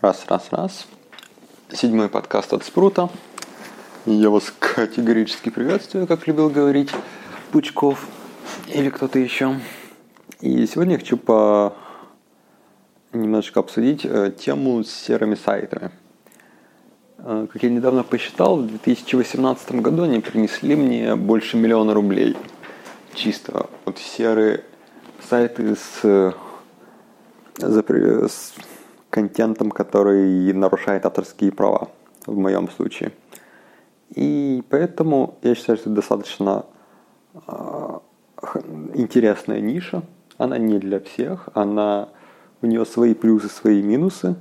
Раз, раз, раз. Седьмой подкаст от Спрута. Я вас категорически приветствую, как любил говорить Пучков или кто-то еще. И сегодня я хочу по немножечко обсудить э, тему с серыми сайтами. Э, как я недавно посчитал, в 2018 году они принесли мне больше миллиона рублей. Чисто вот серые сайты с, с контентом, который нарушает авторские права, в моем случае. И поэтому я считаю, что это достаточно э, интересная ниша. Она не для всех, она у нее свои плюсы, свои минусы,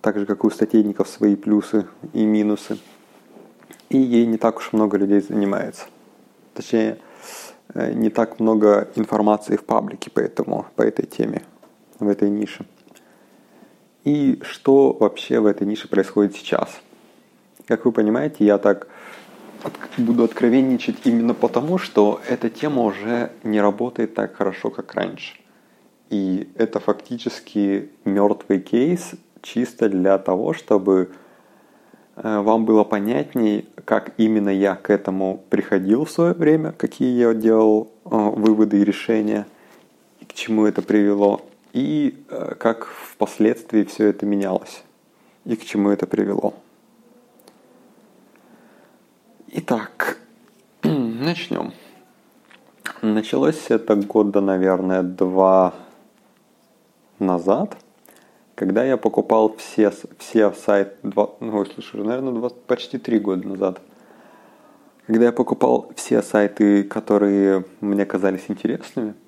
так же как у статейников свои плюсы и минусы. И ей не так уж много людей занимается. Точнее, э, не так много информации в паблике по, этому, по этой теме, в этой нише и что вообще в этой нише происходит сейчас. Как вы понимаете, я так буду откровенничать именно потому, что эта тема уже не работает так хорошо, как раньше. И это фактически мертвый кейс чисто для того, чтобы э, вам было понятней, как именно я к этому приходил в свое время, какие я делал э, выводы и решения, и к чему это привело и э, как впоследствии все это менялось и к чему это привело. Итак, начнем. Началось это года, наверное, два назад, когда я покупал все, все сайты, два, ну, слушай, наверное, два, почти три года назад, когда я покупал все сайты, которые мне казались интересными –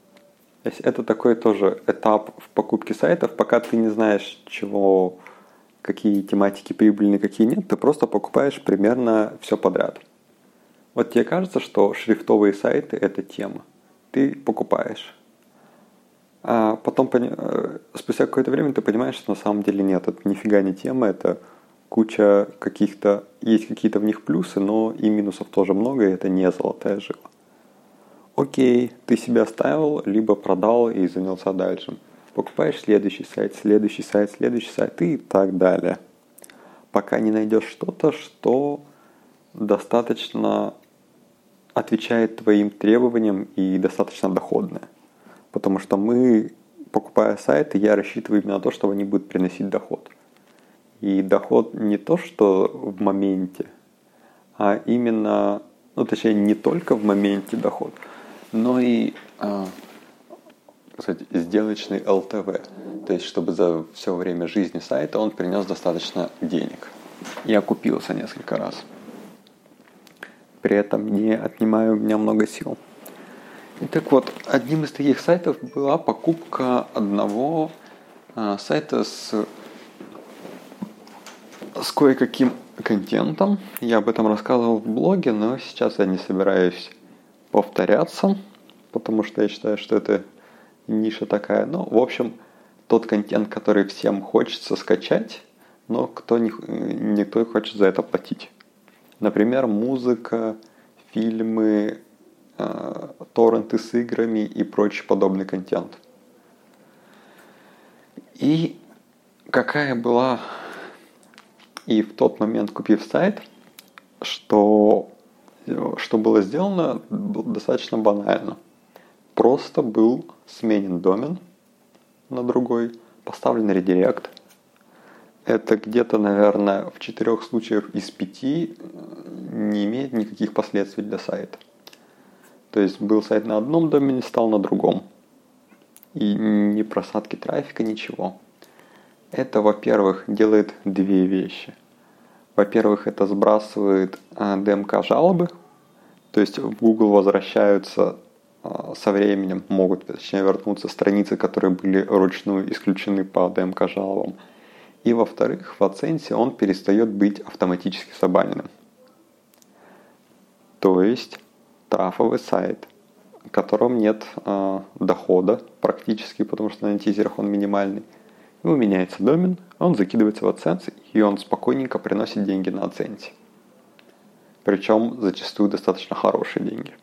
то есть это такой тоже этап в покупке сайтов, пока ты не знаешь, чего, какие тематики прибыльные, какие нет, ты просто покупаешь примерно все подряд. Вот тебе кажется, что шрифтовые сайты – это тема. Ты покупаешь. А потом, э, спустя какое-то время ты понимаешь, что на самом деле нет, это нифига не тема, это куча каких-то, есть какие-то в них плюсы, но и минусов тоже много, и это не золотая жила окей, ты себя оставил, либо продал и занялся дальше. Покупаешь следующий сайт, следующий сайт, следующий сайт и так далее. Пока не найдешь что-то, что достаточно отвечает твоим требованиям и достаточно доходное. Потому что мы, покупая сайты, я рассчитываю именно на то, что они будут приносить доход. И доход не то, что в моменте, а именно, ну точнее не только в моменте доход – но и а, кстати, сделочный ЛТВ. То есть, чтобы за все время жизни сайта он принес достаточно денег. Я купился несколько раз. При этом не отнимаю у меня много сил. И так вот, одним из таких сайтов была покупка одного а, сайта с, с кое-каким контентом. Я об этом рассказывал в блоге, но сейчас я не собираюсь повторяться, потому что я считаю, что это ниша такая. Ну, в общем, тот контент, который всем хочется скачать, но кто не, никто хочет за это платить. Например, музыка, фильмы, э, торренты с играми и прочий подобный контент. И какая была и в тот момент, купив сайт, что что было сделано, было достаточно банально. Просто был сменен домен на другой, поставлен редирект. Это где-то, наверное, в четырех случаях из пяти не имеет никаких последствий для сайта. То есть был сайт на одном домене, стал на другом. И ни просадки трафика, ничего. Это, во-первых, делает две вещи. Во-первых, это сбрасывает а, ДМК жалобы, то есть в Google возвращаются а, со временем, могут точнее вернуться страницы, которые были ручную исключены по ДМК жалобам. И во-вторых, в оценке он перестает быть автоматически забаненным. То есть трафовый сайт, в котором нет э, дохода практически, потому что на тизерах он минимальный, ему меняется домен, он закидывается в AdSense, и он спокойненько приносит деньги на AdSense. Причем зачастую достаточно хорошие деньги.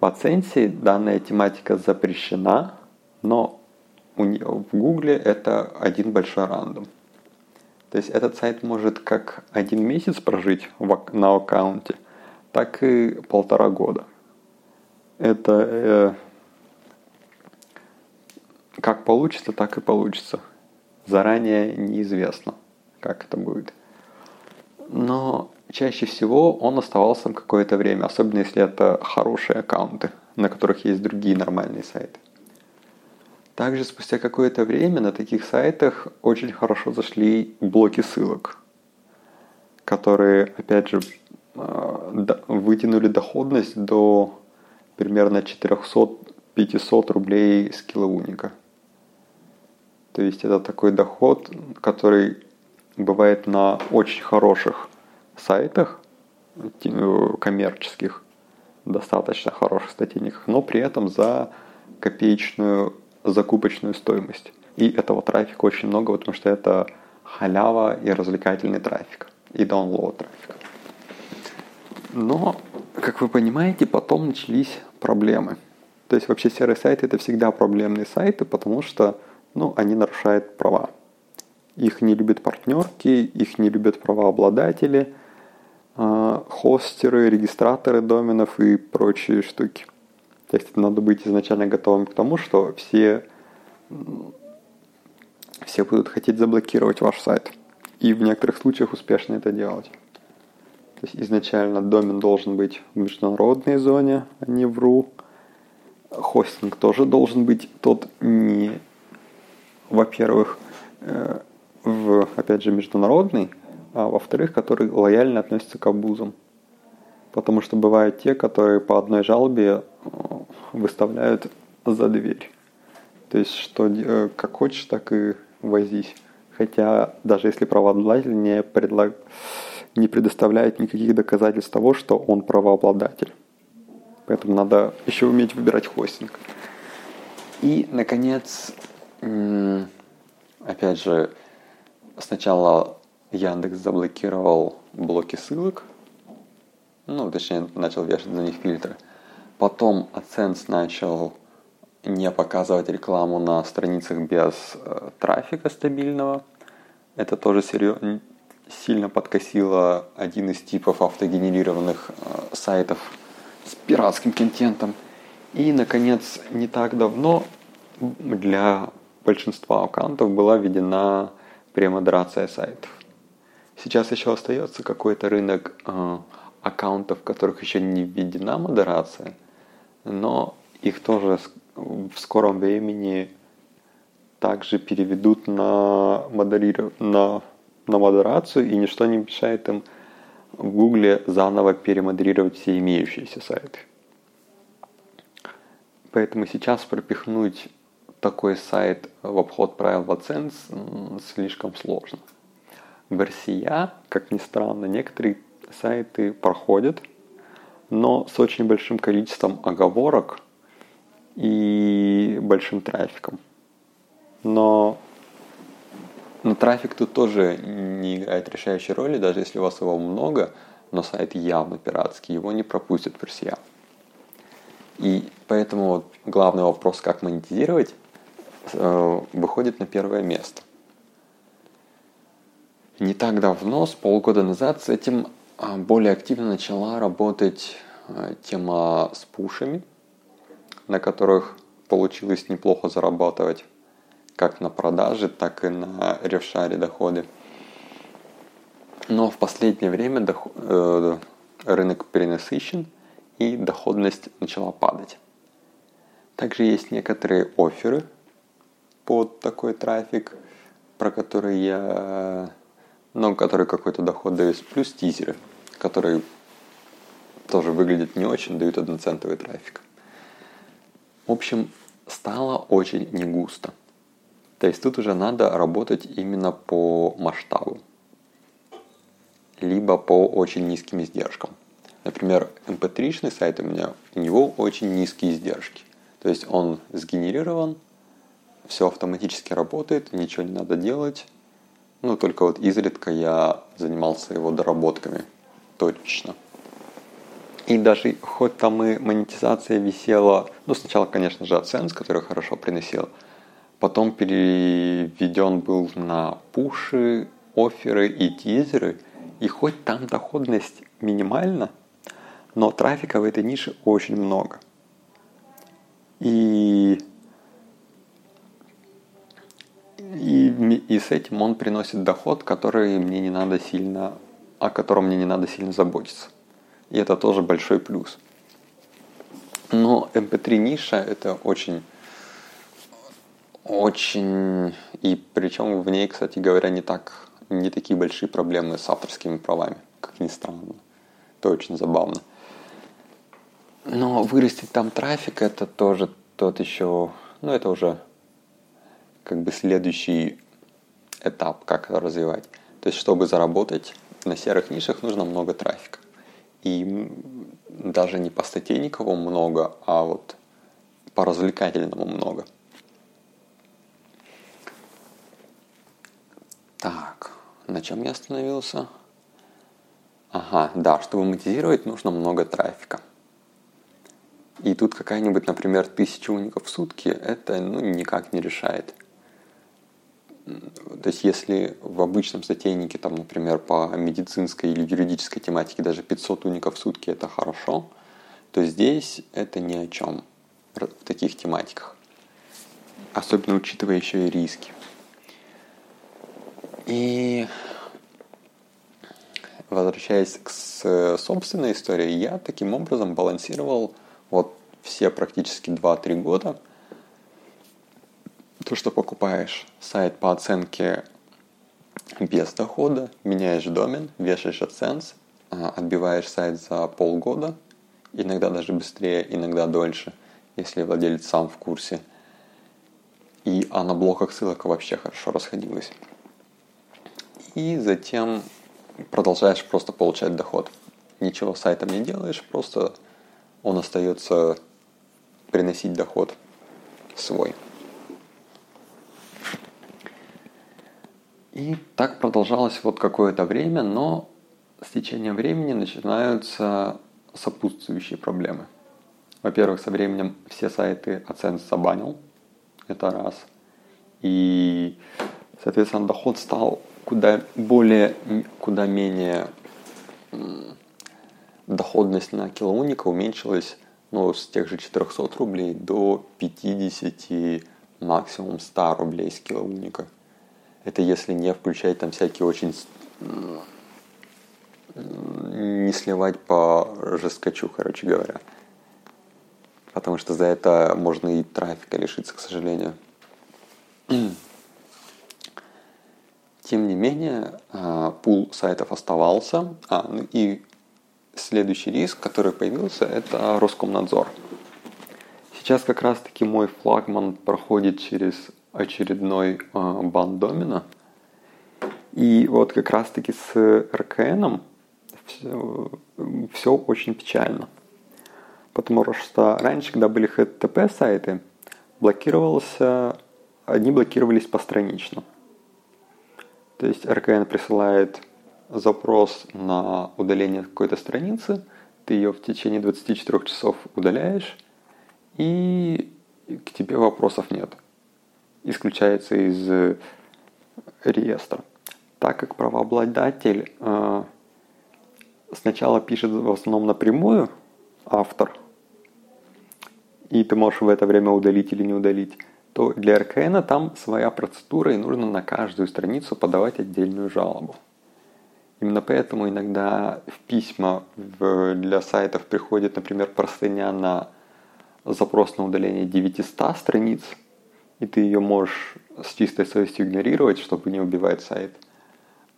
В AdSense данная тематика запрещена, но в Гугле это один большой рандом. То есть этот сайт может как один месяц прожить на аккаунте, так и полтора года. Это э, как получится, так и получится. Заранее неизвестно, как это будет. Но чаще всего он оставался какое-то время, особенно если это хорошие аккаунты, на которых есть другие нормальные сайты. Также спустя какое-то время на таких сайтах очень хорошо зашли блоки ссылок, которые, опять же, а, вытянули доходность до примерно 400-500 рублей с килоуника. То есть это такой доход, который бывает на очень хороших сайтах э, коммерческих, достаточно хороших статейниках, но при этом за копеечную закупочную стоимость. И этого трафика очень много, потому что это халява и развлекательный трафик, и download трафик. Но, как вы понимаете, потом начались проблемы. То есть вообще серые сайты это всегда проблемные сайты, потому что ну, они нарушают права. Их не любят партнерки, их не любят правообладатели, а, хостеры, регистраторы доменов и прочие штуки. То есть надо быть изначально готовым к тому, что все, все будут хотеть заблокировать ваш сайт. И в некоторых случаях успешно это делать. То есть изначально домен должен быть в международной зоне, а не в RU. Хостинг тоже должен быть тот не, во-первых, э, в, опять же, международный, а во-вторых, который лояльно относится к абузам. Потому что бывают те, которые по одной жалобе э, выставляют за дверь. То есть, что э, как хочешь, так и возись. Хотя даже если правообладатель не, предлаг... не предоставляет никаких доказательств того, что он правообладатель. Поэтому надо еще уметь выбирать хостинг. И, наконец, опять же, сначала Яндекс заблокировал блоки ссылок, ну, точнее, начал вешать за них фильтры. Потом AdSense начал не показывать рекламу на страницах без э, трафика стабильного. Это тоже серьезно, сильно подкосило один из типов автогенерированных э, сайтов с пиратским контентом. И, наконец, не так давно для большинства аккаунтов была введена премодерация сайтов. Сейчас еще остается какой-то рынок э, аккаунтов, в которых еще не введена модерация – но их тоже в скором времени также переведут на, модериров... на, на модерацию, и ничто не мешает им в Гугле заново перемодерировать все имеющиеся сайты. Поэтому сейчас пропихнуть такой сайт в обход правил AdSense слишком сложно. В RCA, как ни странно, некоторые сайты проходят – но с очень большим количеством оговорок и большим трафиком. Но, но трафик тут тоже не играет решающей роли, даже если у вас его много, но сайт явно пиратский, его не пропустят в RCA. И поэтому главный вопрос, как монетизировать, выходит на первое место. Не так давно, с полгода назад, с этим а, более активно начала работать а, тема с пушами, на которых получилось неплохо зарабатывать как на продаже, так и на ревшаре доходы. Но в последнее время доход, э, рынок перенасыщен и доходность начала падать. Также есть некоторые оферы под такой трафик, про которые я ну, который какой-то доход дает, плюс тизеры, которые тоже выглядят не очень, дают одноцентовый трафик. В общем, стало очень не густо. То есть тут уже надо работать именно по масштабу, либо по очень низким издержкам. Например, mp3 сайт у меня, у него очень низкие издержки. То есть он сгенерирован, все автоматически работает, ничего не надо делать, ну, только вот изредка я занимался его доработками. Точно. И даже хоть там и монетизация висела, ну, сначала, конечно же, AdSense, который хорошо приносил, потом переведен был на пуши, оферы и тизеры, и хоть там доходность минимальна, но трафика в этой нише очень много. И, и, и с этим он приносит доход, который мне не надо сильно, о котором мне не надо сильно заботиться. И это тоже большой плюс. Но MP3 ниша это очень очень... И причем в ней, кстати говоря, не так не такие большие проблемы с авторскими правами, как ни странно. Это очень забавно. Но вырастить там трафик это тоже тот еще, ну это уже как бы следующий этап, как развивать. То есть, чтобы заработать на серых нишах, нужно много трафика. И даже не по статье никого много, а вот по развлекательному много. Так, на чем я остановился? Ага, да, чтобы монетизировать, нужно много трафика. И тут какая-нибудь, например, тысяча уников в сутки, это ну, никак не решает. То есть если в обычном затейнике, там, например, по медицинской или юридической тематике даже 500 уников в сутки это хорошо, то здесь это ни о чем в таких тематиках. Особенно учитывая еще и риски. И возвращаясь к собственной истории, я таким образом балансировал вот все практически 2-3 года. То, что покупаешь сайт по оценке без дохода, меняешь домен, вешаешь AdSense, а, отбиваешь сайт за полгода, иногда даже быстрее, иногда дольше, если владелец сам в курсе. И а на блоках ссылок вообще хорошо расходилось. И затем продолжаешь просто получать доход. Ничего с сайтом не делаешь, просто он остается приносить доход свой. И так продолжалось вот какое-то время, но с течением времени начинаются сопутствующие проблемы. Во-первых, со временем все сайты AdSense забанил, это раз. И, соответственно, доход стал куда более, куда менее доходность на килоуника уменьшилась ну, с тех же 400 рублей до 50, максимум 100 рублей с килоуника. Это если не включать там всякие очень не сливать по жесткачу, короче говоря. Потому что за это можно и трафика лишиться, к сожалению. Тем не менее, а, пул сайтов оставался. А, ну и следующий риск, который появился, это Роскомнадзор. Сейчас как раз-таки мой флагман проходит через очередной э, бан домена. И вот как раз-таки с РКН все, все очень печально. Потому что раньше, когда были HTTP сайты, блокировался, они блокировались постранично. То есть РКН присылает запрос на удаление какой-то страницы, ты ее в течение 24 часов удаляешь, и к тебе вопросов нет. Исключается из реестра. Так как правообладатель э, сначала пишет в основном напрямую автор, и ты можешь в это время удалить или не удалить, то для РКН там своя процедура, и нужно на каждую страницу подавать отдельную жалобу. Именно поэтому иногда в письма для сайтов приходит, например, простыня на запрос на удаление 900 страниц, и ты ее можешь с чистой совестью игнорировать, чтобы не убивать сайт.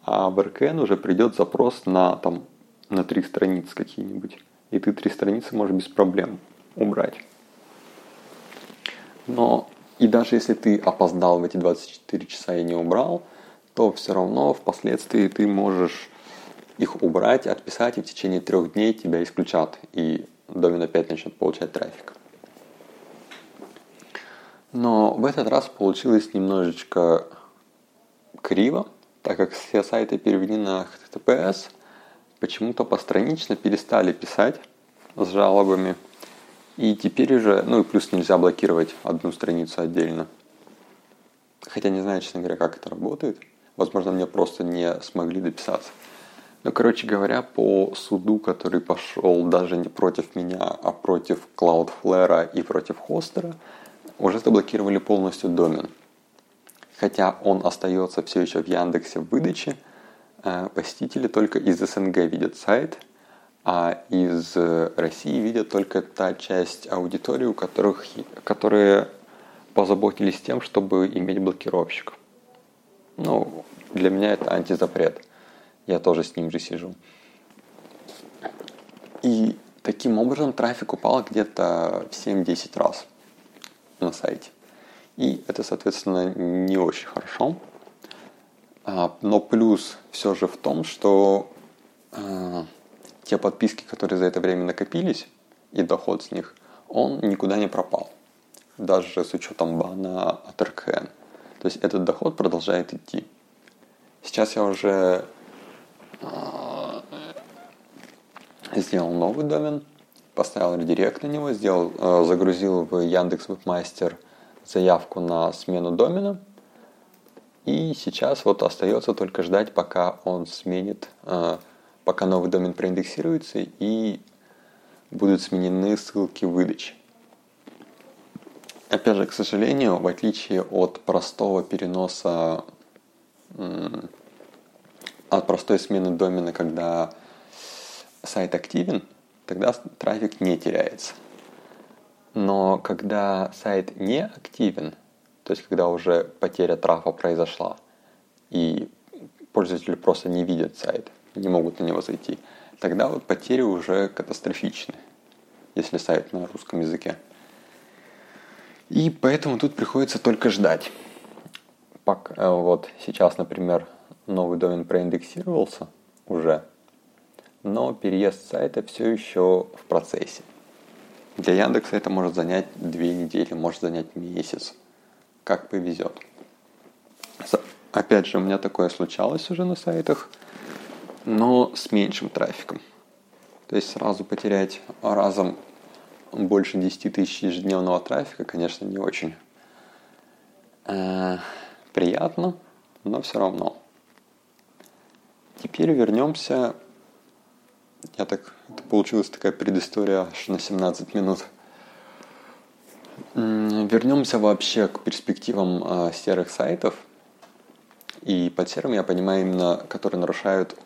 А в РКН уже придет запрос на, там, на три страницы какие-нибудь. И ты три страницы можешь без проблем убрать. Но и даже если ты опоздал в эти 24 часа и не убрал, то все равно впоследствии ты можешь их убрать, отписать, и в течение трех дней тебя исключат, и домен опять начнет получать трафик. Но в этот раз получилось немножечко криво, так как все сайты перевели на HTTPS, почему-то постранично перестали писать с жалобами – и теперь уже, ну и плюс нельзя блокировать одну страницу отдельно. Хотя не знаю, честно говоря, как это работает. Возможно, мне просто не смогли дописаться. Но, короче говоря, по суду, который пошел даже не против меня, а против Cloudflare и против хостера, уже заблокировали полностью домен. Хотя он остается все еще в Яндексе в выдаче, э, посетители только из СНГ видят сайт, а из России видят только та часть аудитории, у которых, которые позаботились тем, чтобы иметь блокировщик. Ну, для меня это антизапрет. Я тоже с ним же сижу. И таким образом трафик упал где-то в 7-10 раз на сайте. И это, соответственно, не очень хорошо. А, но плюс все же в том, что э, те подписки, которые за это время накопились, и доход с них, он никуда не пропал. Даже с учетом бана от РКН. То есть этот доход продолжает идти. Сейчас я уже э, сделал новый домен, поставил редирект на него, сделал, э, загрузил в Яндекс Вебмастер заявку на смену домена. И сейчас вот остается только ждать, пока он сменит, э, пока новый домен проиндексируется и будут сменены ссылки выдачи. Опять же, к сожалению, в отличие от простого переноса, от простой смены домена, когда сайт активен, тогда трафик не теряется. Но когда сайт не активен, то есть когда уже потеря трафа произошла, и пользователи просто не видят сайт, не могут на него зайти, тогда вот потери уже катастрофичны, если сайт на русском языке. И поэтому тут приходится только ждать. Пока, э, вот сейчас, например, новый домен проиндексировался уже, но переезд сайта все еще в процессе. Для Яндекса это может занять две недели, может занять месяц, как повезет. Опять же, у меня такое случалось уже на сайтах, но с меньшим трафиком. То есть сразу потерять разом больше 10 тысяч ежедневного трафика, конечно, не очень э, приятно, но все равно. Теперь вернемся я так, это получилась такая предыстория аж на 17 минут. Вернемся вообще к перспективам э, серых сайтов. И под серым я понимаю именно, которые нарушают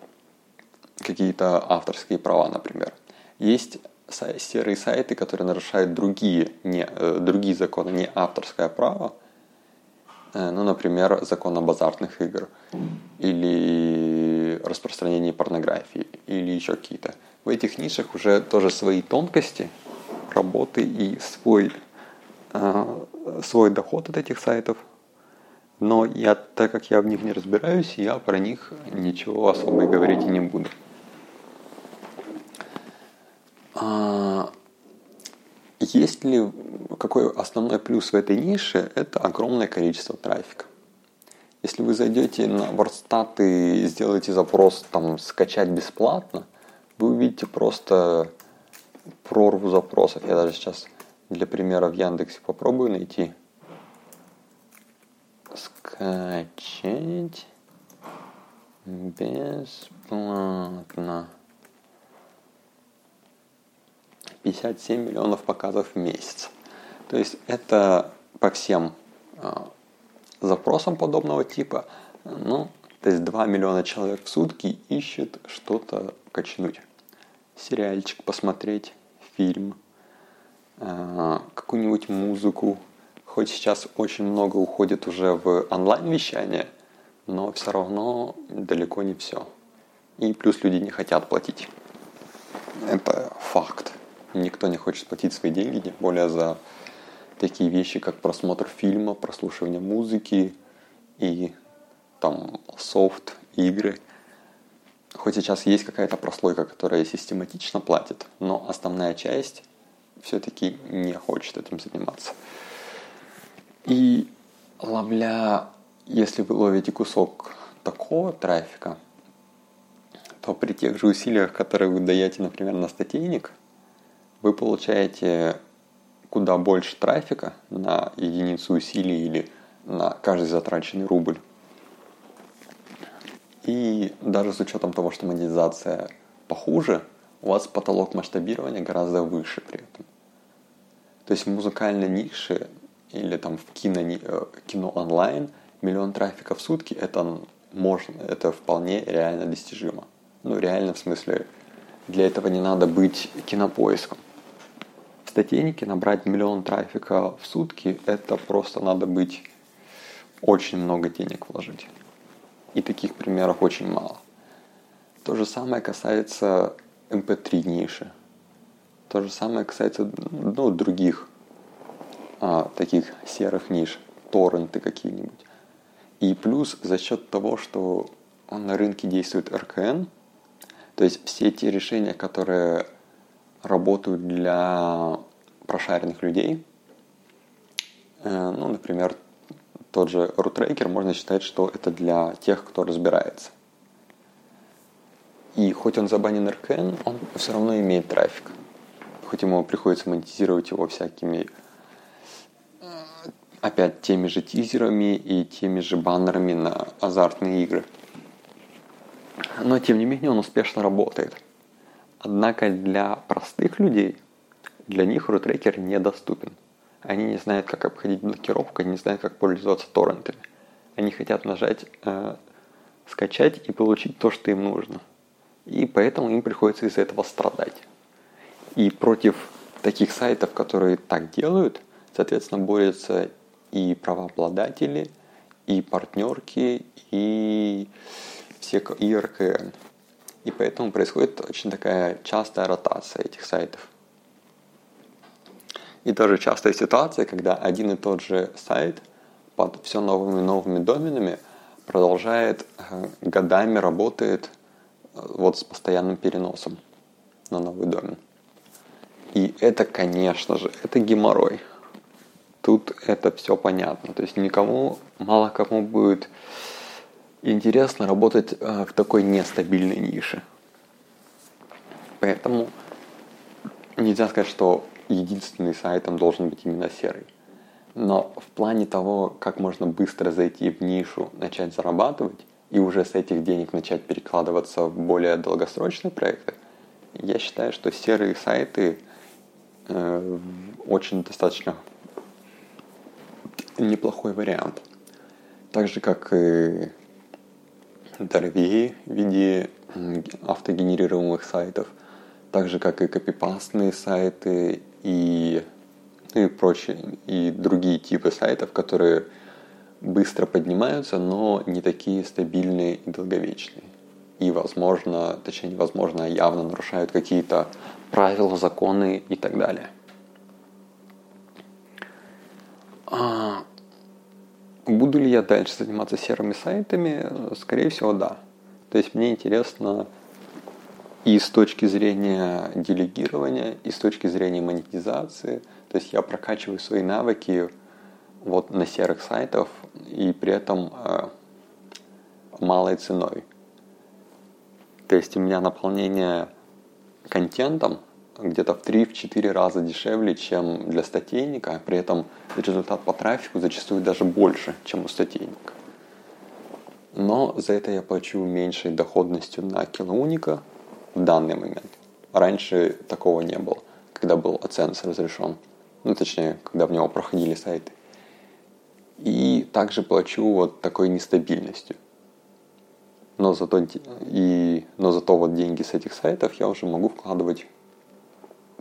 какие-то авторские права, например. Есть серые сайты, которые нарушают другие, не, э, другие законы, не авторское право, ну, например, закон об азартных игр или распространении порнографии или еще какие-то. В этих нишах уже тоже свои тонкости работы и свой, э, свой доход от этих сайтов. Но я, так как я в них не разбираюсь, я про них ничего особо и говорить и не буду. Есть ли какой основной плюс в этой нише? Это огромное количество трафика. Если вы зайдете на WordStat и сделаете запрос там скачать бесплатно, вы увидите просто прорву запросов. Я даже сейчас для примера в Яндексе попробую найти. Скачать бесплатно. 57 миллионов показов в месяц. То есть это по всем а, запросом подобного типа, ну, то есть 2 миллиона человек в сутки ищет что-то качнуть. Сериальчик посмотреть, фильм, э, какую-нибудь музыку. Хоть сейчас очень много уходит уже в онлайн-вещание, но все равно далеко не все. И плюс люди не хотят платить. Это факт. Никто не хочет платить свои деньги, тем более за такие вещи, как просмотр фильма, прослушивание музыки и там софт, игры. Хоть сейчас есть какая-то прослойка, которая систематично платит, но основная часть все-таки не хочет этим заниматься. И ловля, если вы ловите кусок такого трафика, то при тех же усилиях, которые вы даете, например, на статейник, вы получаете куда больше трафика на единицу усилий или на каждый затраченный рубль. И даже с учетом того, что монетизация похуже, у вас потолок масштабирования гораздо выше при этом. То есть в музыкальной нише или там в кино, э, кино онлайн миллион трафика в сутки это можно, это вполне реально достижимо. Ну, реально в смысле, для этого не надо быть кинопоиском. В статейнике набрать миллион трафика в сутки, это просто надо быть очень много денег вложить. И таких примеров очень мало. То же самое касается MP3 ниши. То же самое касается ну, других а, таких серых ниш, торренты какие-нибудь. И плюс за счет того, что на рынке действует РКН, то есть все те решения, которые работают для прошаренных людей, э, ну, например, тот же RootRaker, можно считать, что это для тех, кто разбирается. И хоть он забанен РКН, он все равно имеет трафик. Хоть ему приходится монетизировать его всякими опять теми же тизерами и теми же баннерами на азартные игры. Но тем не менее он успешно работает. Однако для простых людей, для них рутрекер недоступен. Они не знают, как обходить блокировку, не знают, как пользоваться торрентами. Они хотят нажать э, скачать и получить то, что им нужно. И поэтому им приходится из-за этого страдать. И против таких сайтов, которые так делают, соответственно, борются и правообладатели, и партнерки, и все и РКН. И поэтому происходит очень такая частая ротация этих сайтов. И тоже частая ситуация, когда один и тот же сайт под все новыми и новыми доменами продолжает э, годами работает э, вот с постоянным переносом на новый домен. И это, конечно же, это геморрой тут это все понятно. То есть никому, мало кому будет интересно работать э, в такой нестабильной нише. Поэтому нельзя сказать, что единственный сайтом должен быть именно серый. Но в плане того, как можно быстро зайти в нишу, начать зарабатывать и уже с этих денег начать перекладываться в более долгосрочные проекты, я считаю, что серые сайты э, очень достаточно неплохой вариант. Так же, как и дорогие в виде автогенерируемых сайтов, так же, как и копипастные сайты и, ну и прочие, и другие типы сайтов, которые быстро поднимаются, но не такие стабильные и долговечные. И, возможно, точнее, невозможно, а явно нарушают какие-то правила, законы и так далее. Буду ли я дальше заниматься серыми сайтами? Скорее всего, да. То есть мне интересно и с точки зрения делегирования, и с точки зрения монетизации. То есть я прокачиваю свои навыки вот на серых сайтах и при этом э, малой ценой. То есть у меня наполнение контентом где-то в 3-4 раза дешевле, чем для статейника, а при этом результат по трафику зачастую даже больше, чем у статейника. Но за это я плачу меньшей доходностью на килоуника в данный момент. Раньше такого не было, когда был AdSense разрешен. Ну, точнее, когда в него проходили сайты. И также плачу вот такой нестабильностью. Но зато, и, но зато вот деньги с этих сайтов я уже могу вкладывать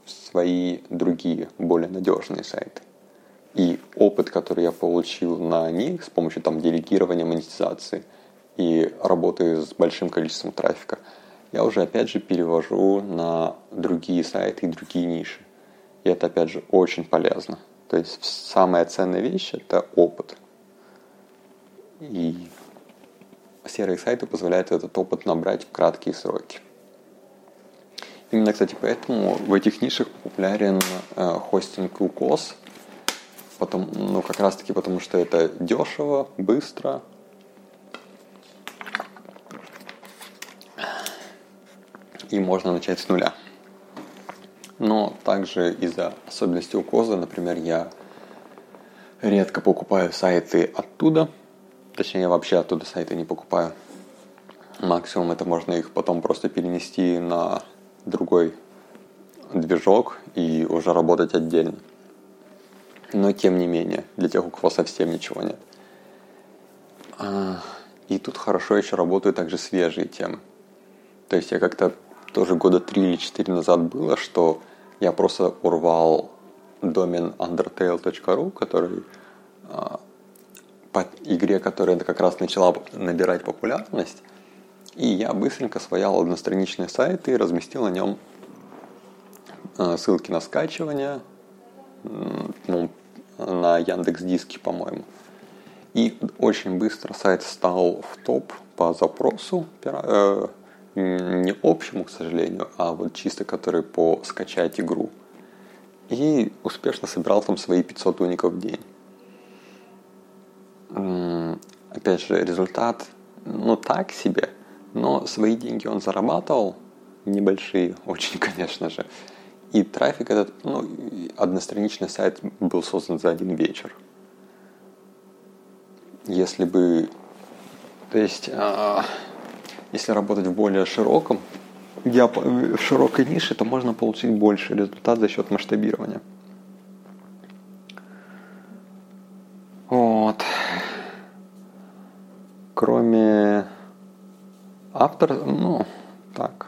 свои другие, более надежные сайты. И опыт, который я получил на них с помощью там, делегирования монетизации и работы с большим количеством трафика, я уже опять же перевожу на другие сайты и другие ниши. И это опять же очень полезно. То есть самая ценная вещь это опыт. И серые сайты позволяют этот опыт набрать в краткие сроки. Именно, кстати, поэтому в этих нишах популярен э, хостинг UCOS, потом, ну, как раз таки потому, что это дешево, быстро, и можно начать с нуля. Но также из-за особенностей укоза, например, я редко покупаю сайты оттуда, точнее, я вообще оттуда сайты не покупаю. Максимум это можно их потом просто перенести на другой движок и уже работать отдельно. Но тем не менее, для тех, у кого совсем ничего нет. А, и тут хорошо еще работают также свежие темы. То есть я как-то тоже года три или четыре назад было, что я просто урвал домен undertale.ru, который а, по игре, которая как раз начала набирать популярность, и я быстренько своял одностраничный сайт и разместил на нем а, ссылки на скачивание, ну, на Яндекс Диске, по-моему. И очень быстро сайт стал в топ по запросу, э, не общему, к сожалению, а вот чисто который по скачать игру. И успешно собирал там свои 500 уников в день. Опять же, результат, ну так себе, но свои деньги он зарабатывал, небольшие очень, конечно же. И трафик этот, ну, одностраничный сайт был создан за один вечер. Если бы, то есть, а, если работать в более широком, в широкой нише, то можно получить больше результат за счет масштабирования. Вот. Кроме автора, ну, так,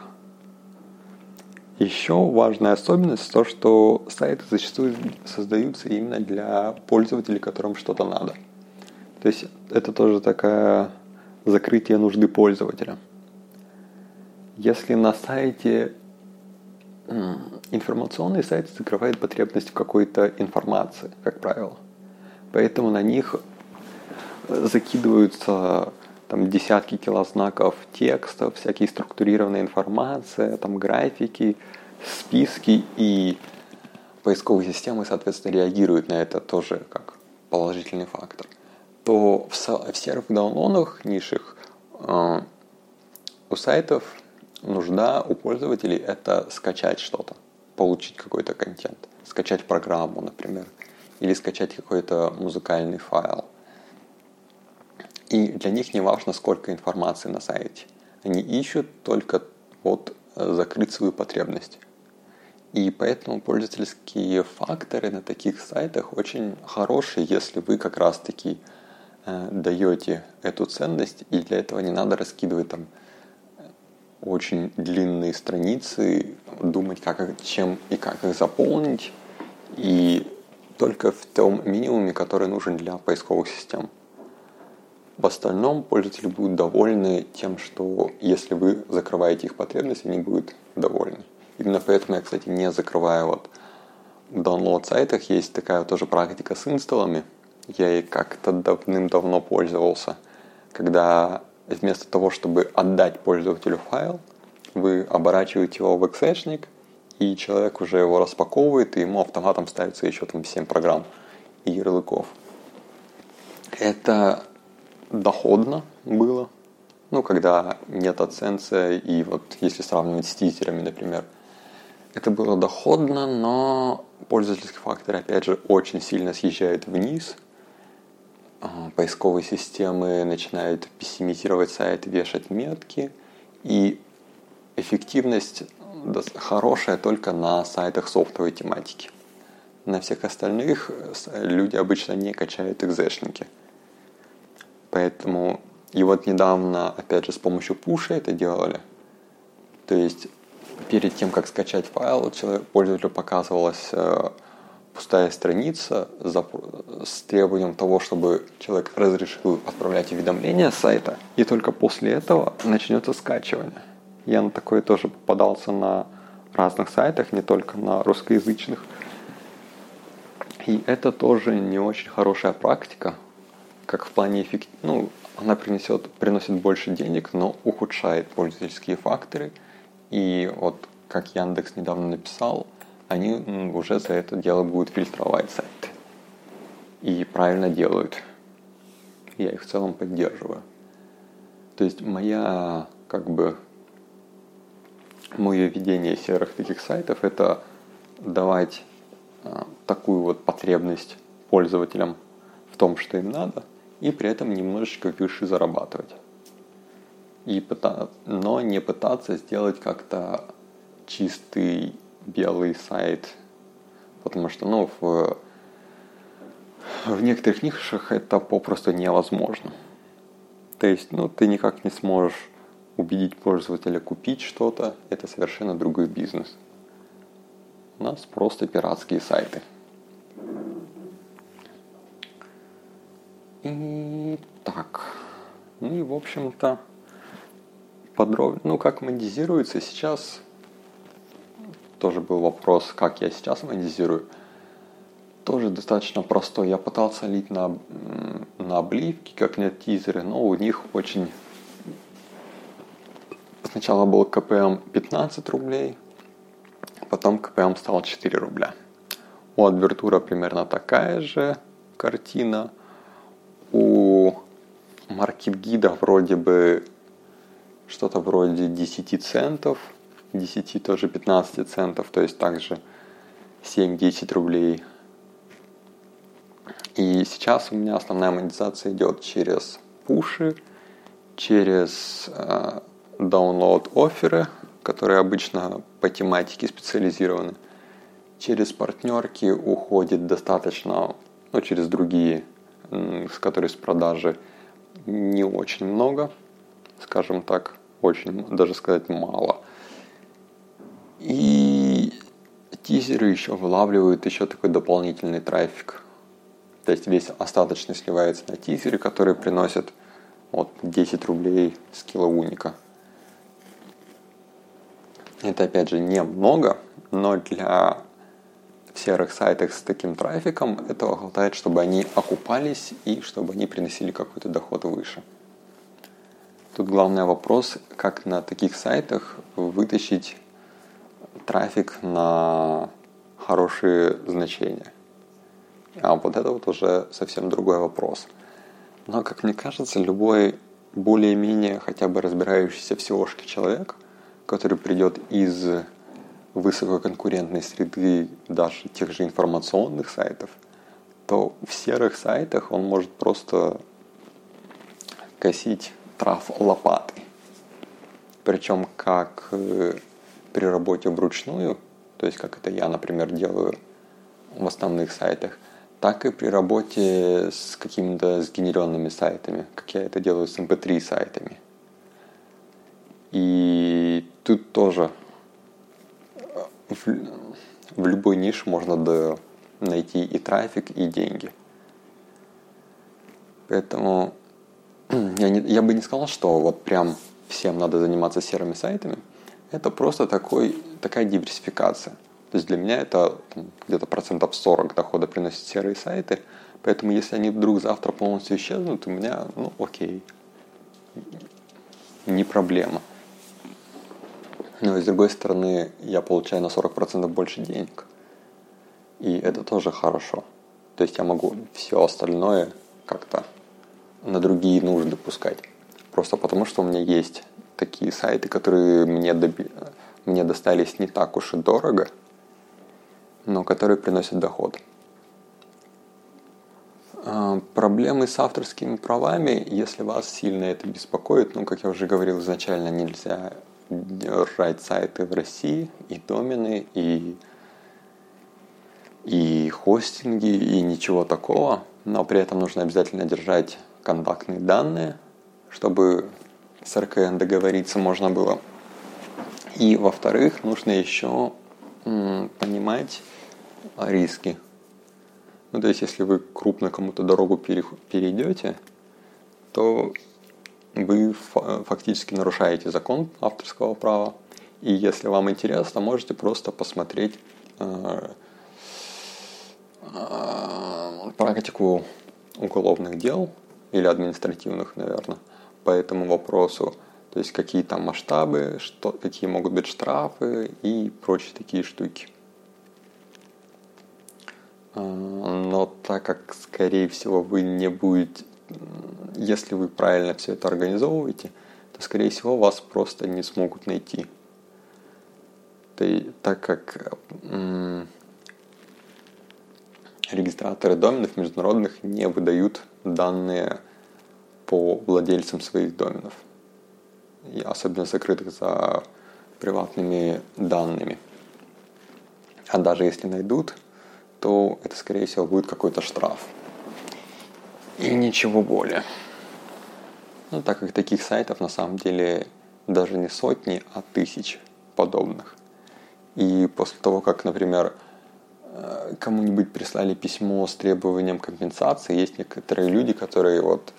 еще важная особенность то, что сайты зачастую создаются именно для пользователей, которым что-то надо. То есть это тоже такая закрытие нужды пользователя. Если на сайте информационный сайт закрывает потребность в какой-то информации, как правило. Поэтому на них закидываются там десятки килознаков текстов, всякие структурированная информация, там графики, списки и поисковые системы, соответственно, реагируют на это тоже как положительный фактор, то в, в серых даунлодах низших э, у сайтов нужда у пользователей это скачать что-то, получить какой-то контент, скачать программу, например, или скачать какой-то музыкальный файл – и для них не важно, сколько информации на сайте. Они ищут только вот э, закрыть свою потребность. И поэтому пользовательские факторы на таких сайтах очень хорошие, если вы как раз-таки э, даете эту ценность, и для этого не надо раскидывать там э, очень длинные страницы, думать, как, чем и как их заполнить, и только в том минимуме, который нужен для поисковых систем. В остальном пользователи будут довольны тем, что если вы закрываете их потребности, они будут довольны. Именно поэтому я, кстати, не закрываю вот в download сайтах есть такая тоже практика с инсталлами. Я ей как-то давным-давно пользовался, когда вместо того, чтобы отдать пользователю файл, вы оборачиваете его в эксешник, и человек уже его распаковывает, и ему автоматом ставится еще там 7 программ и ярлыков. Это доходно было. Ну, когда нет оценции, и вот если сравнивать с тизерами, например, это было доходно, но пользовательский фактор, опять же, очень сильно съезжает вниз. А, поисковые системы начинают пессимизировать сайт, вешать метки, и эффективность хорошая только на сайтах софтовой тематики. На всех остальных люди обычно не качают экзешники. Поэтому и вот недавно, опять же, с помощью пуша это делали. То есть перед тем, как скачать файл, человек, пользователю показывалась э, пустая страница с требованием того, чтобы человек разрешил отправлять уведомления с сайта, и только после этого начнется скачивание. Я на такое тоже попадался на разных сайтах, не только на русскоязычных. И это тоже не очень хорошая практика, как в плане эффект... ну, она принесет, приносит больше денег, но ухудшает пользовательские факторы. И вот, как Яндекс недавно написал, они уже за это дело будут фильтровать сайты. И правильно делают. Я их в целом поддерживаю. То есть моя, как бы, мое ведение серых таких сайтов это давать а, такую вот потребность пользователям в том, что им надо – и при этом немножечко выше зарабатывать. и пыта... но не пытаться сделать как-то чистый белый сайт, потому что, ну, в, в некоторых нишах это попросту невозможно. То есть, ну, ты никак не сможешь убедить пользователя купить что-то, это совершенно другой бизнес. У нас просто пиратские сайты. И так. Ну и, в общем-то, подробно, ну, как монетизируется сейчас, тоже был вопрос, как я сейчас монетизирую. Тоже достаточно простой. Я пытался лить на, на обливки, как нет тизеры, но у них очень... Сначала был КПМ 15 рублей, потом КПМ стал 4 рубля. У Адвертура примерно такая же картина. У Маркет Гида вроде бы что-то вроде 10 центов, 10 тоже 15 центов, то есть также 7-10 рублей. И сейчас у меня основная монетизация идет через пуши, через э, download оферы, которые обычно по тематике специализированы. Через партнерки уходит достаточно, ну, через другие, с которых с продажи не очень много, скажем так, очень, даже сказать, мало. И тизеры еще вылавливают еще такой дополнительный трафик. То есть весь остаточный сливается на тизеры, которые приносят вот 10 рублей с килоуника. Это опять же немного, но для серых сайтах с таким трафиком этого хватает, чтобы они окупались и чтобы они приносили какой-то доход выше. Тут главный вопрос, как на таких сайтах вытащить трафик на хорошие значения. А вот это вот уже совсем другой вопрос. Но, как мне кажется, любой более-менее хотя бы разбирающийся в seo человек, который придет из высококонкурентной среды даже тех же информационных сайтов, то в серых сайтах он может просто косить трав лопатой. Причем как э, при работе вручную, то есть как это я, например, делаю в основных сайтах, так и при работе с какими-то сгенеренными сайтами, как я это делаю с MP3 эм сайтами. И тут тоже в, любой нише можно найти и трафик, и деньги. Поэтому я, не, я бы не сказал, что вот прям всем надо заниматься серыми сайтами. Это просто такой, такая диверсификация. То есть для меня это где-то процентов 40 дохода приносят серые сайты. Поэтому если они вдруг завтра полностью исчезнут, у меня, ну окей, не проблема. Но с другой стороны, я получаю на 40% больше денег. И это тоже хорошо. То есть я могу все остальное как-то на другие нужды пускать. Просто потому, что у меня есть такие сайты, которые мне, доби... мне достались не так уж и дорого, но которые приносят доход. А, проблемы с авторскими правами, если вас сильно это беспокоит, ну, как я уже говорил изначально, нельзя держать сайты в России, и домены, и, и хостинги, и ничего такого, но при этом нужно обязательно держать контактные данные, чтобы с РКН договориться можно было. И во-вторых, нужно еще понимать риски. Ну, то есть, если вы крупно кому-то дорогу перейдете, то вы фактически нарушаете закон авторского права. И если вам интересно, можете просто посмотреть э, э, практику уголовных дел или административных, наверное, по этому вопросу. То есть какие там масштабы, что, какие могут быть штрафы и прочие такие штуки. А, но так как, скорее всего, вы не будете, если вы правильно все это организовываете, то, скорее всего, вас просто не смогут найти. Так как регистраторы доменов международных не выдают данные по владельцам своих доменов. и особенно закрытых за приватными данными. А даже если найдут, то это, скорее всего, будет какой-то штраф. И ничего более. Ну, так как таких сайтов на самом деле даже не сотни, а тысяч подобных. И после того, как, например, э, кому-нибудь прислали письмо с требованием компенсации, есть некоторые люди, которые вот,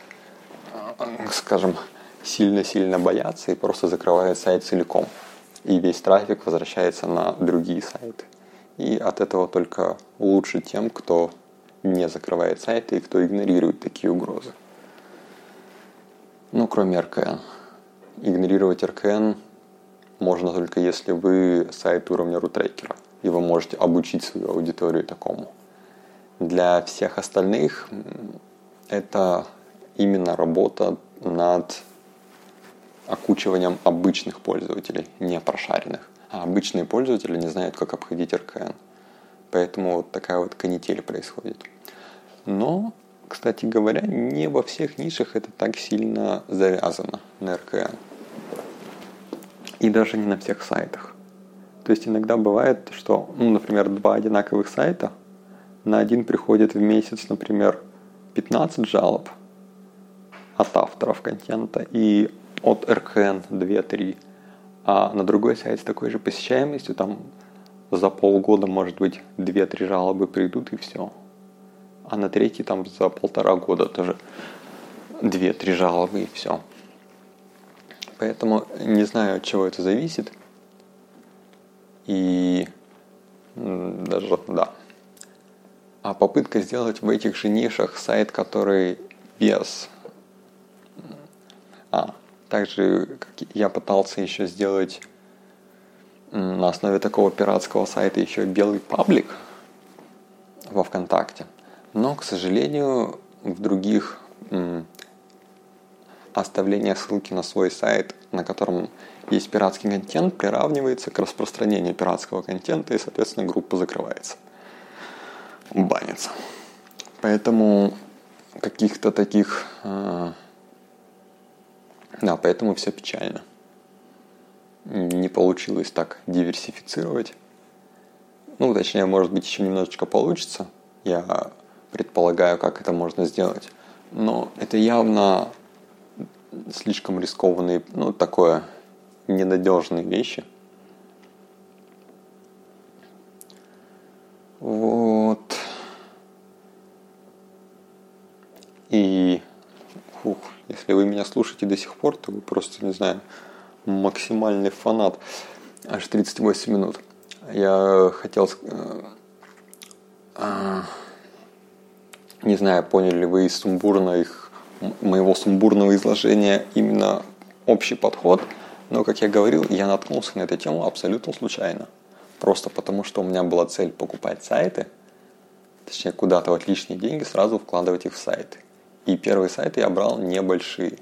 э, скажем, сильно-сильно боятся и просто закрывают сайт целиком. И весь трафик возвращается на другие сайты. И от этого только лучше тем, кто не закрывает сайты и кто игнорирует такие угрозы. Ну, кроме РКН. Игнорировать РКН можно только если вы сайт уровня рутрекера, и вы можете обучить свою аудиторию такому. Для всех остальных это именно работа над окучиванием обычных пользователей, не прошаренных. А обычные пользователи не знают, как обходить РКН. Поэтому вот такая вот канитель происходит. Но, кстати говоря, не во всех нишах это так сильно завязано на РКН. И даже не на всех сайтах. То есть иногда бывает, что, ну, например, два одинаковых сайта, на один приходит в месяц, например, 15 жалоб от авторов контента и от РКН 2-3, а на другой сайт с такой же посещаемостью там за полгода, может быть, 2-3 жалобы придут и все. А на третий там за полтора года тоже 2-3 жалобы и все. Поэтому не знаю, от чего это зависит. И даже, да. А попытка сделать в этих же нишах сайт, который без... А, также я пытался еще сделать на основе такого пиратского сайта еще белый паблик во ВКонтакте. Но, к сожалению, в других оставление ссылки на свой сайт, на котором есть пиратский контент, приравнивается к распространению пиратского контента, и, соответственно, группа закрывается, банится. Поэтому каких-то таких... Э, да, поэтому все печально. Не получилось так диверсифицировать. Ну, точнее, может быть, еще немножечко получится. Я предполагаю, как это можно сделать. Но это явно слишком рискованные, ну, такое, ненадежные вещи. Вот. И, фух, если вы меня слушаете до сих пор, то вы просто, не знаю, максимальный фанат. Аж 38 минут. Я хотел... Э, э, не знаю, поняли ли вы из сумбурно их моего сумбурного изложения именно общий подход, но, как я говорил, я наткнулся на эту тему абсолютно случайно. Просто потому, что у меня была цель покупать сайты, точнее, куда-то вот лишние деньги сразу вкладывать их в сайты. И первые сайты я брал небольшие.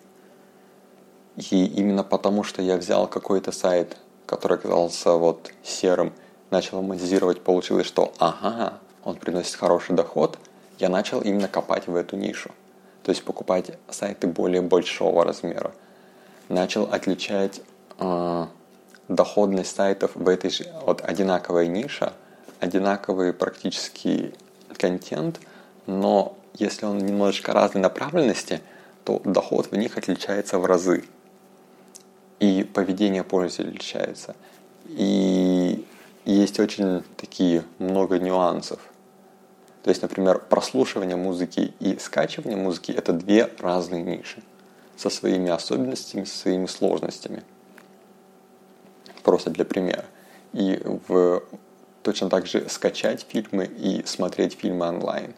И именно потому, что я взял какой-то сайт, который оказался вот серым, начал монетизировать, получилось, что ага, он приносит хороший доход, я начал именно копать в эту нишу то есть покупать сайты более большого размера. Начал отличать э, доходность сайтов в этой же вот одинаковой нише, одинаковый практически контент, но если он немножечко разной направленности, то доход в них отличается в разы. Поведение пользователя отличается. И есть очень такие много нюансов – то есть, например, прослушивание музыки и скачивание музыки – это две разные ниши со своими особенностями, со своими сложностями. Просто для примера. И в, точно так же скачать фильмы и смотреть фильмы онлайн.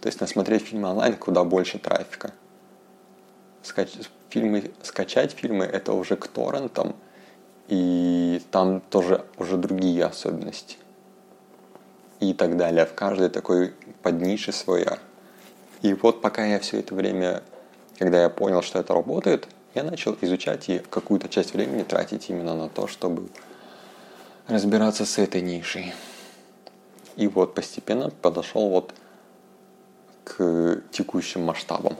То есть, на смотреть фильмы онлайн куда больше трафика. Скач, фильмы, скачать фильмы – это уже к торрентам, и там тоже уже другие особенности и так далее. В каждой такой поднише своя. И вот пока я все это время, когда я понял, что это работает, я начал изучать и какую-то часть времени тратить именно на то, чтобы разбираться с этой нишей. И вот постепенно подошел вот к текущим масштабам.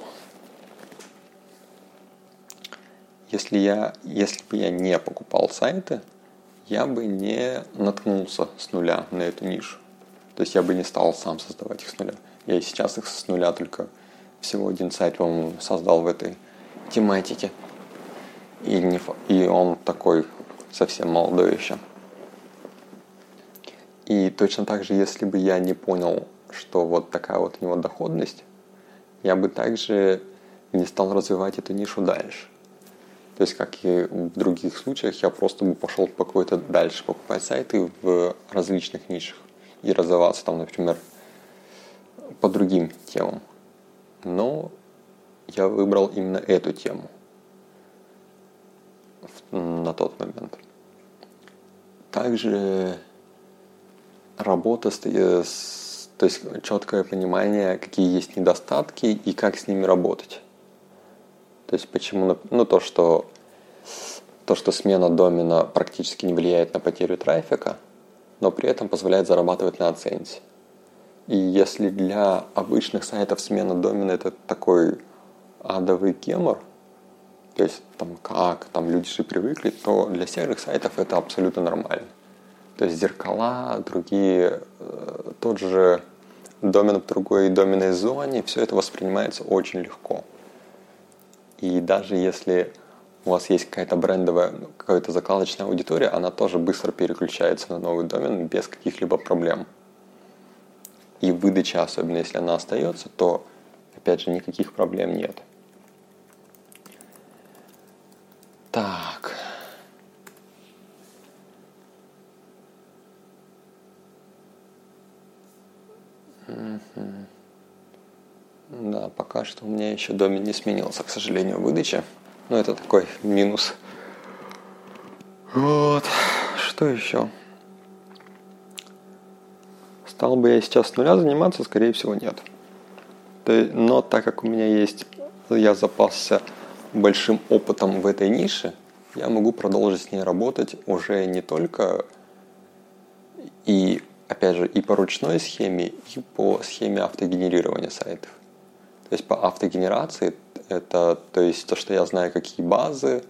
Если, я, если бы я не покупал сайты, я бы не наткнулся с нуля на эту нишу. То есть я бы не стал сам создавать их с нуля. Я и сейчас их с нуля только всего один сайт, по-моему, создал в этой тематике. И, не, и он такой совсем молодой еще. И точно так же, если бы я не понял, что вот такая вот у него доходность, я бы также не стал развивать эту нишу дальше. То есть, как и в других случаях, я просто бы пошел по какой-то дальше покупать сайты в различных нишах и развиваться там, например, по другим темам. Но я выбрал именно эту тему на тот момент. Также работа с, э, с то есть четкое понимание, какие есть недостатки и как с ними работать. То есть почему, ну то, что то, что смена домена практически не влияет на потерю трафика, но при этом позволяет зарабатывать на оценке. И если для обычных сайтов смена домена это такой адовый гемор, то есть там как, там люди же привыкли, то для серых сайтов это абсолютно нормально. То есть зеркала, другие, э, тот же домен в другой доменной зоне, все это воспринимается очень легко. И даже если у вас есть какая-то брендовая, какая-то закладочная аудитория, она тоже быстро переключается на новый домен без каких-либо проблем. И выдача, особенно если она остается, то, опять же, никаких проблем нет. Так. Да, пока что у меня еще домен не сменился, к сожалению, выдача. Но это такой минус. Вот. Что еще? Стал бы я сейчас с нуля заниматься, скорее всего, нет. Но так как у меня есть, я запасся большим опытом в этой нише, я могу продолжить с ней работать уже не только и, опять же, и по ручной схеме, и по схеме автогенерирования сайтов. То есть по автогенерации это то есть то, что я знаю, какие базы,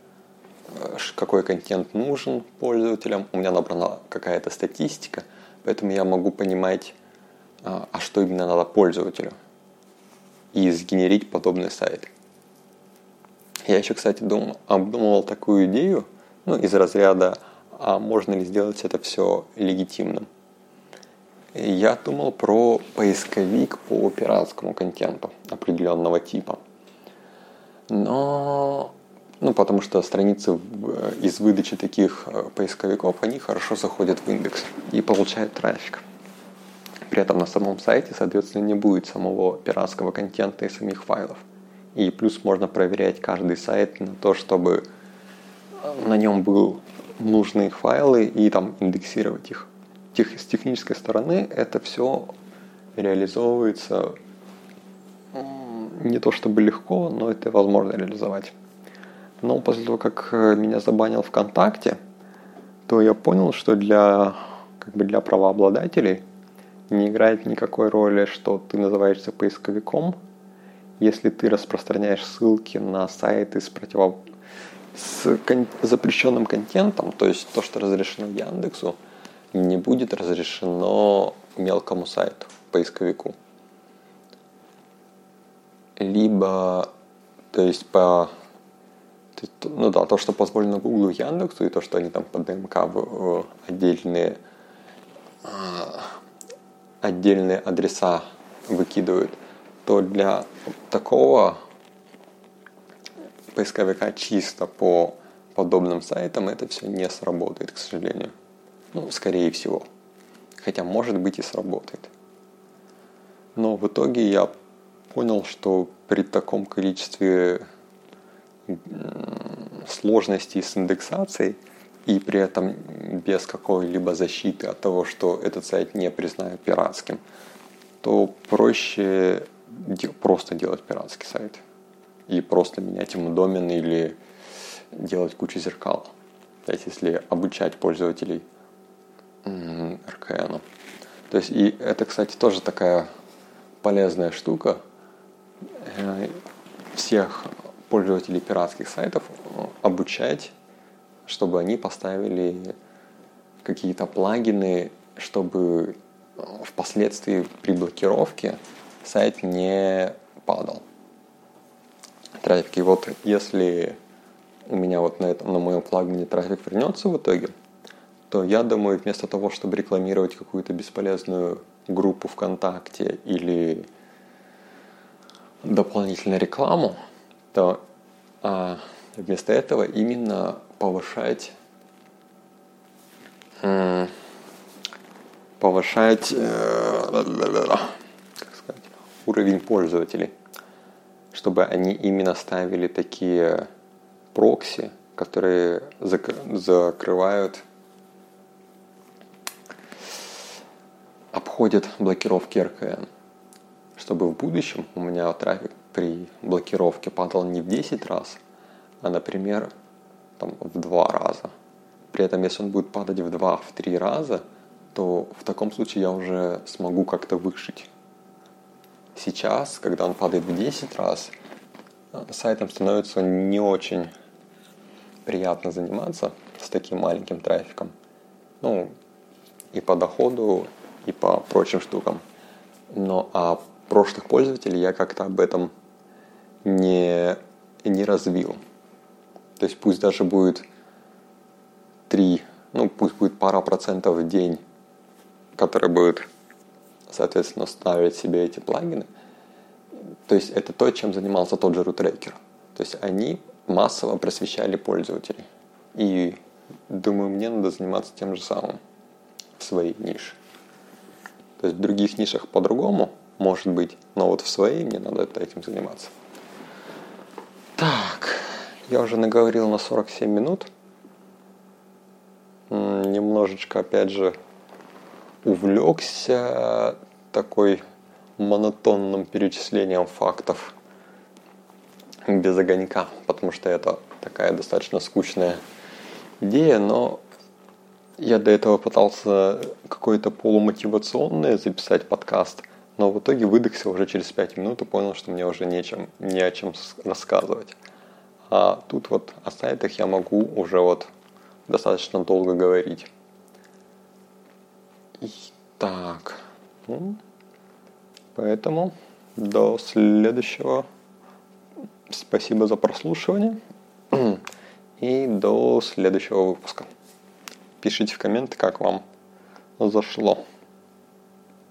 э, какой контент нужен пользователям, у меня набрана какая-то статистика, поэтому я могу понимать, а, а что именно надо пользователю и сгенерить подобный сайт. Я еще, кстати, думал, обдумывал такую идею, ну, из разряда, а можно ли сделать это все легитимным. Я думал про поисковик по пиратскому контенту определенного типа. Но, ну, потому что страницы из выдачи таких э, поисковиков, они хорошо заходят в индекс и получают трафик. При этом на самом сайте, соответственно, не будет самого пиратского контента и самих файлов. И плюс можно проверять каждый сайт на то, чтобы э, на нем был нужные файлы и там индексировать их. Тех, с технической стороны это все реализовывается не то чтобы легко, но это возможно реализовать. Но после того, как э, меня забанил ВКонтакте, то я понял, что для, как бы для правообладателей не играет никакой роли, что ты называешься поисковиком – если ты распространяешь ссылки на сайты с, противо... с кон... запрещенным контентом, то есть то, что разрешено Яндексу, не будет разрешено мелкому сайту, поисковику. Либо, то есть по ну да, то, что позволено Google и Яндексу, и то, что они там под ДМК в отдельные, а, отдельные адреса выкидывают, то для такого поисковика чисто по подобным сайтам это все не сработает, к сожалению. Ну, скорее всего. Хотя, может быть, и сработает. Но в итоге я понял, что при таком количестве сложностей с индексацией и при этом без какой-либо защиты от того, что этот сайт не признают пиратским, то проще просто делать пиратский сайт и просто менять ему домен или делать кучу зеркал. То есть, если обучать пользователей RKN. То есть, и это, кстати, тоже такая полезная штука. Э, всех пользователей пиратских сайтов э, обучать, чтобы они поставили какие-то плагины, чтобы э, впоследствии при блокировке сайт не падал. Трафик. И вот если у меня вот на, этом, на моем плагине трафик вернется в итоге, то я думаю, вместо того, чтобы рекламировать какую-то бесполезную группу ВКонтакте или дополнительную рекламу, то а, вместо этого именно повышать повышать э, как сказать, уровень пользователей, чтобы они именно ставили такие прокси, которые зак- закрывают, обходят блокировки РКН, чтобы в будущем у меня трафик при блокировке падал не в 10 раз, а, например, там, в 2 раза. При этом, если он будет падать в 2-3 раза, то в таком случае я уже смогу как-то выжить. Сейчас, когда он падает в 10 раз, сайтом становится не очень приятно заниматься с таким маленьким трафиком. Ну, и по доходу, и по прочим штукам. Но а прошлых пользователей я как-то об этом не, не развил. То есть пусть даже будет 3, ну пусть будет пара процентов в день, которые будут, соответственно, ставить себе эти плагины. То есть это то, чем занимался тот же RootRaker. То есть они массово просвещали пользователей. И думаю, мне надо заниматься тем же самым в своей нише. То есть в других нишах по-другому, может быть, но вот в своей мне надо этим заниматься. Так, я уже наговорил на 47 минут. Немножечко, опять же, увлекся такой монотонным перечислением фактов без огонька, потому что это такая достаточно скучная идея, но я до этого пытался какое-то полумотивационное записать подкаст, но в итоге выдохся уже через 5 минут и понял, что мне уже нечем, не о чем рассказывать. А тут вот о сайтах я могу уже вот достаточно долго говорить. И так, ну, поэтому до следующего. Спасибо за прослушивание. И до следующего выпуска. Пишите в комменты, как вам зашло.